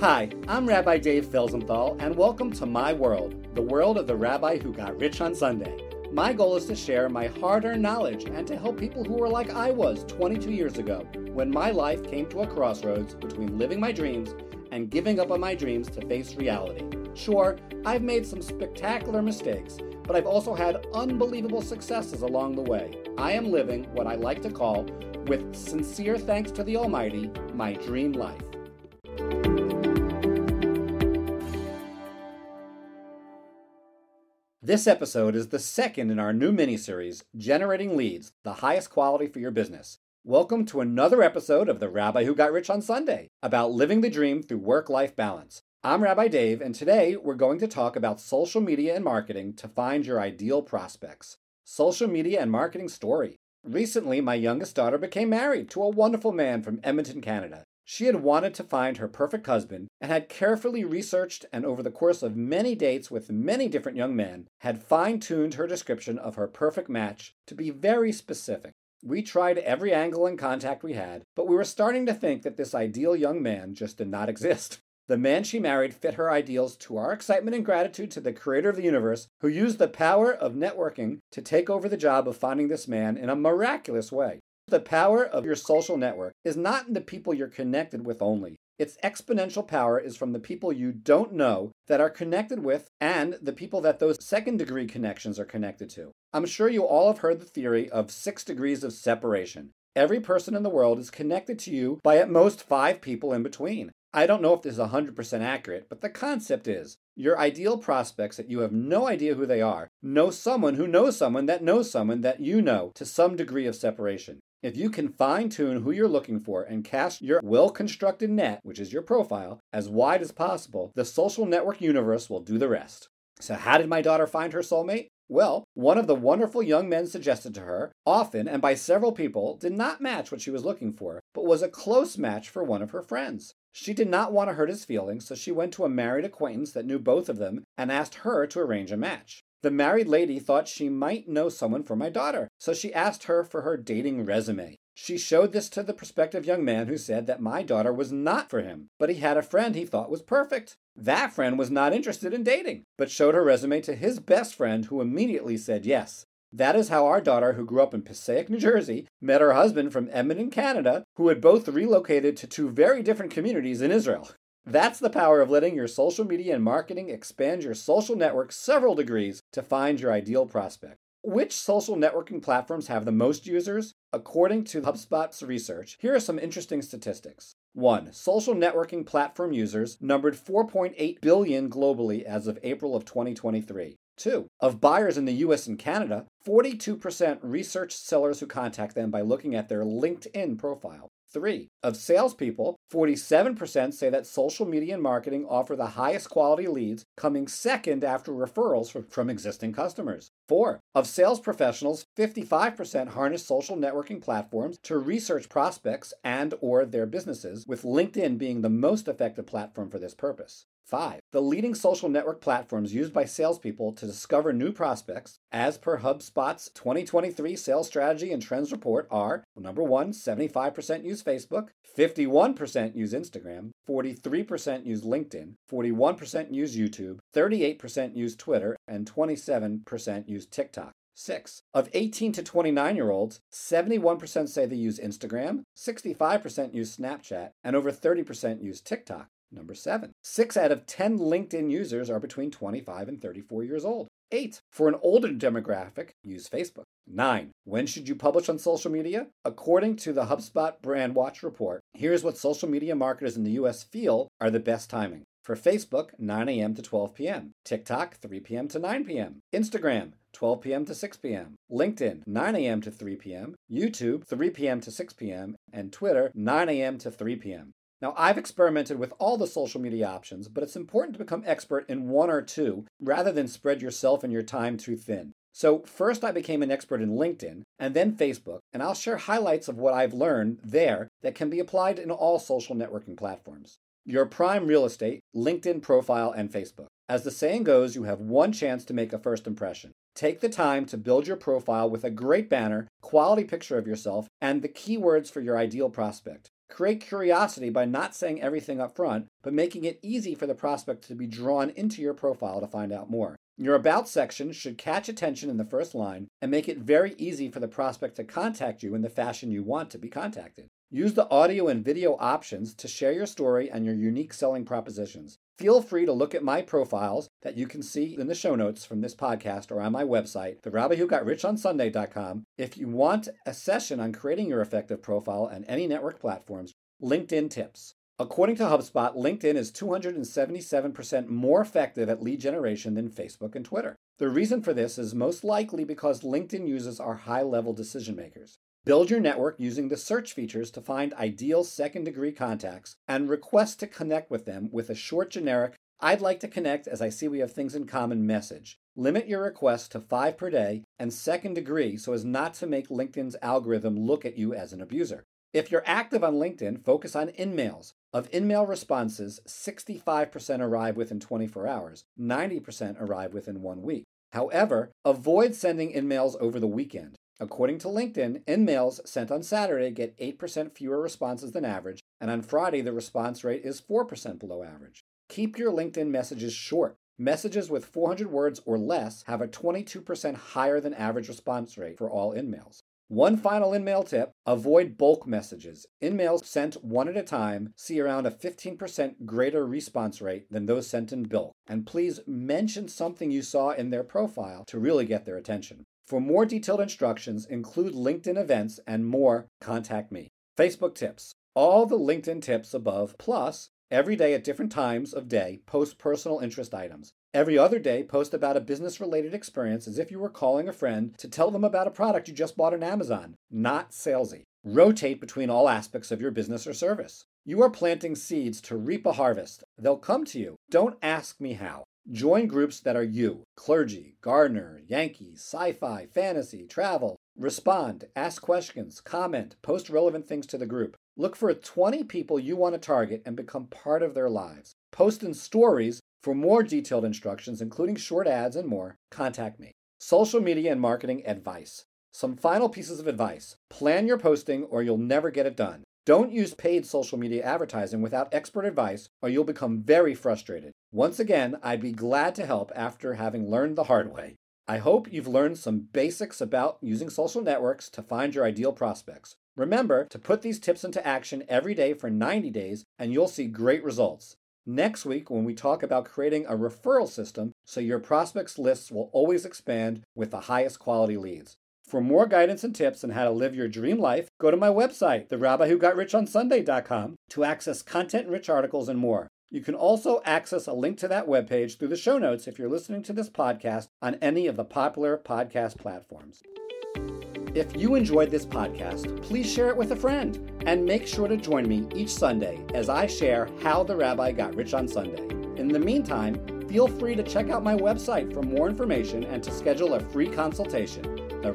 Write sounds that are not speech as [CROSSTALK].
Hi, I'm Rabbi Dave Felsenthal, and welcome to my world, the world of the rabbi who got rich on Sunday. My goal is to share my hard earned knowledge and to help people who are like I was 22 years ago, when my life came to a crossroads between living my dreams and giving up on my dreams to face reality. Sure, I've made some spectacular mistakes, but I've also had unbelievable successes along the way. I am living what I like to call, with sincere thanks to the Almighty, my dream life. This episode is the second in our new mini-series, Generating Leads, the highest quality for your business. Welcome to another episode of The Rabbi Who Got Rich on Sunday, about living the dream through work-life balance. I'm Rabbi Dave, and today we're going to talk about social media and marketing to find your ideal prospects. Social media and marketing story. Recently, my youngest daughter became married to a wonderful man from Edmonton, Canada. She had wanted to find her perfect husband and had carefully researched and over the course of many dates with many different young men had fine-tuned her description of her perfect match to be very specific. We tried every angle and contact we had, but we were starting to think that this ideal young man just did not exist. [LAUGHS] The man she married fit her ideals to our excitement and gratitude to the creator of the universe, who used the power of networking to take over the job of finding this man in a miraculous way. The power of your social network is not in the people you're connected with only. Its exponential power is from the people you don't know that are connected with and the people that those second degree connections are connected to. I'm sure you all have heard the theory of six degrees of separation. Every person in the world is connected to you by at most five people in between. I don't know if this is 100% accurate, but the concept is your ideal prospects that you have no idea who they are know someone who knows someone that knows someone that you know to some degree of separation. If you can fine tune who you're looking for and cast your well constructed net, which is your profile, as wide as possible, the social network universe will do the rest. So, how did my daughter find her soulmate? Well, one of the wonderful young men suggested to her, often and by several people, did not match what she was looking for, but was a close match for one of her friends. She did not want to hurt his feelings, so she went to a married acquaintance that knew both of them and asked her to arrange a match. The married lady thought she might know someone for my daughter, so she asked her for her dating resume. She showed this to the prospective young man who said that my daughter was not for him, but he had a friend he thought was perfect. That friend was not interested in dating, but showed her resume to his best friend who immediately said yes. That is how our daughter, who grew up in Passaic, New Jersey, met her husband from Edmonton, Canada, who had both relocated to two very different communities in Israel. That's the power of letting your social media and marketing expand your social network several degrees to find your ideal prospect. Which social networking platforms have the most users? According to HubSpot's research, here are some interesting statistics. 1. Social networking platform users numbered 4.8 billion globally as of April of 2023. 2. Of buyers in the US and Canada, 42% research sellers who contact them by looking at their LinkedIn profile. Three, of salespeople, 47% say that social media and marketing offer the highest quality leads, coming second after referrals from, from existing customers. Four, of sales professionals, 55% harness social networking platforms to research prospects and or their businesses, with LinkedIn being the most effective platform for this purpose. 5. The leading social network platforms used by salespeople to discover new prospects, as per HubSpot's 2023 Sales Strategy and Trends Report, are number 1, 75% use Facebook, 51% use Instagram, 43% use LinkedIn, 41% use YouTube, 38% use Twitter, and 27% use TikTok. 6. Of 18 to 29 year olds, 71% say they use Instagram, 65% use Snapchat, and over 30% use TikTok. Number seven, six out of 10 LinkedIn users are between 25 and 34 years old. Eight, for an older demographic, use Facebook. Nine, when should you publish on social media? According to the HubSpot Brandwatch report, here's what social media marketers in the US feel are the best timing. For Facebook, 9 a.m. to 12 p.m. TikTok, 3 p.m. to 9 p.m. Instagram, 12 p.m. to 6 p.m. LinkedIn, 9 a.m. to 3 p.m. YouTube, 3 p.m. to 6 p.m. And Twitter, 9 a.m. to 3 p.m. Now, I've experimented with all the social media options, but it's important to become expert in one or two rather than spread yourself and your time too thin. So, first I became an expert in LinkedIn and then Facebook, and I'll share highlights of what I've learned there that can be applied in all social networking platforms. Your prime real estate, LinkedIn profile, and Facebook. As the saying goes, you have one chance to make a first impression. Take the time to build your profile with a great banner, quality picture of yourself, and the keywords for your ideal prospect. Create curiosity by not saying everything up front, but making it easy for the prospect to be drawn into your profile to find out more. Your About section should catch attention in the first line and make it very easy for the prospect to contact you in the fashion you want to be contacted. Use the audio and video options to share your story and your unique selling propositions. Feel free to look at my profiles that you can see in the show notes from this podcast or on my website, therabbiwhogotrichonsunday.com. If you want a session on creating your effective profile on any network platforms, LinkedIn tips. According to HubSpot, LinkedIn is 277% more effective at lead generation than Facebook and Twitter. The reason for this is most likely because LinkedIn users are high level decision makers. Build your network using the search features to find ideal second degree contacts and request to connect with them with a short generic, I'd like to connect as I see we have things in common message. Limit your requests to five per day and second degree so as not to make LinkedIn's algorithm look at you as an abuser. If you're active on LinkedIn, focus on InMails. Of InMail responses, 65% arrive within 24 hours, 90% arrive within one week. However, avoid sending InMails over the weekend. According to LinkedIn, InMails sent on Saturday get 8% fewer responses than average, and on Friday, the response rate is 4% below average. Keep your LinkedIn messages short. Messages with 400 words or less have a 22% higher than average response rate for all InMails. One final InMail tip avoid bulk messages. InMails sent one at a time see around a 15% greater response rate than those sent in bulk. And please mention something you saw in their profile to really get their attention. For more detailed instructions, include LinkedIn events and more, contact me. Facebook tips. All the LinkedIn tips above, plus every day at different times of day, post personal interest items. Every other day, post about a business related experience as if you were calling a friend to tell them about a product you just bought on Amazon, not salesy. Rotate between all aspects of your business or service. You are planting seeds to reap a harvest. They'll come to you. Don't ask me how. Join groups that are you clergy, gardener, Yankees, sci fi, fantasy, travel. Respond, ask questions, comment, post relevant things to the group. Look for 20 people you want to target and become part of their lives. Post in stories for more detailed instructions, including short ads and more. Contact me. Social media and marketing advice. Some final pieces of advice plan your posting or you'll never get it done. Don't use paid social media advertising without expert advice, or you'll become very frustrated. Once again, I'd be glad to help after having learned the hard way. I hope you've learned some basics about using social networks to find your ideal prospects. Remember to put these tips into action every day for 90 days, and you'll see great results. Next week, when we talk about creating a referral system so your prospects lists will always expand with the highest quality leads. For more guidance and tips on how to live your dream life, go to my website, therabbiwhogotrichonsunday.com, to access content-rich articles and more. You can also access a link to that webpage through the show notes if you're listening to this podcast on any of the popular podcast platforms. If you enjoyed this podcast, please share it with a friend and make sure to join me each Sunday as I share how the rabbi got rich on Sunday. In the meantime, feel free to check out my website for more information and to schedule a free consultation the